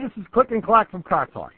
This is Click and Clack from Cock Talk.